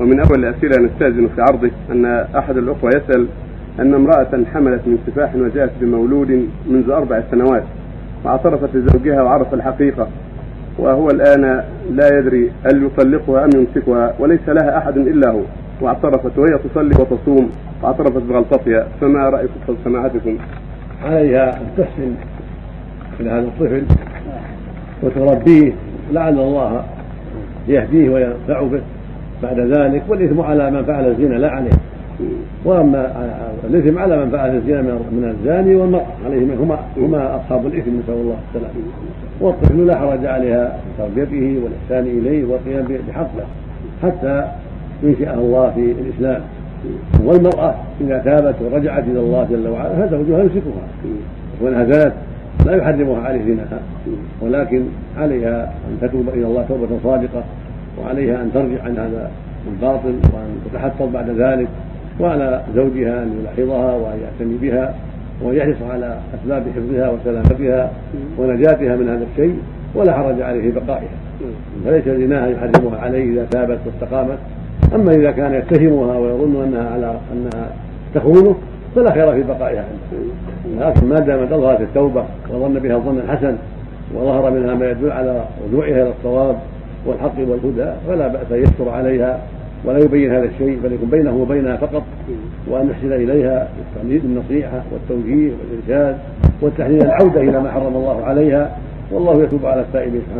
ومن أول الأسئلة نستأذن في عرضه أن أحد الأخوة يسأل أن امرأة حملت من سفاح وجاءت بمولود منذ أربع سنوات واعترفت لزوجها وعرف الحقيقة وهو الآن لا يدري هل يطلقها أم يمسكها وليس لها أحد إلا هو واعترفت وهي تصلي وتصوم واعترفت بغلطتها فما رأيكم سماحتكم؟ عليها أن تحسن إلى هذا الطفل وتربيه لعل الله يهديه وينفع به بعد ذلك والإثم على من فعل الزنا لا عليه. وأما الإثم على من فعل الزنا من الزاني والمرأة عليهما هما هما أصحاب الإثم نسأل الله السلامة. والطفل لا حرج عليها تربيته والإحسان إليه والقيام بحقه حتى ينشئه الله في الإسلام. والمرأة إذا تابت ورجعت إلى الله جل وعلا فزوجها يمسكها. وإنها زنت لا يحرمها عليه زناها. ولكن عليها أن تتوب إلى الله توبة صادقة. وعليها أن ترجع عن هذا الباطل وأن تتحفظ بعد ذلك وعلى زوجها أن يلاحظها وأن يعتني بها وان يحرص على أسباب حفظها وسلامتها ونجاتها من هذا الشيء ولا حرج عليه بقائها. فليس زناها يحرمها عليه إذا تابت واستقامت. أما إذا كان يتهمها ويظن أنها على أنها تخونه فلا خير في بقائها لكن ما دامت أظهرت التوبة وظن بها ظنا حسن وظهر منها ما يدل على رجوعها إلى الصواب والحق والهدى فلا أن يستر عليها ولا يبين هذا الشيء بل يكون بينه وبينها فقط وأن يحسن إليها بالنصيحه والتوجيه والإرشاد والتحليل العودة إلى ما حرم الله عليها والله يتوب على التائبين سبحانه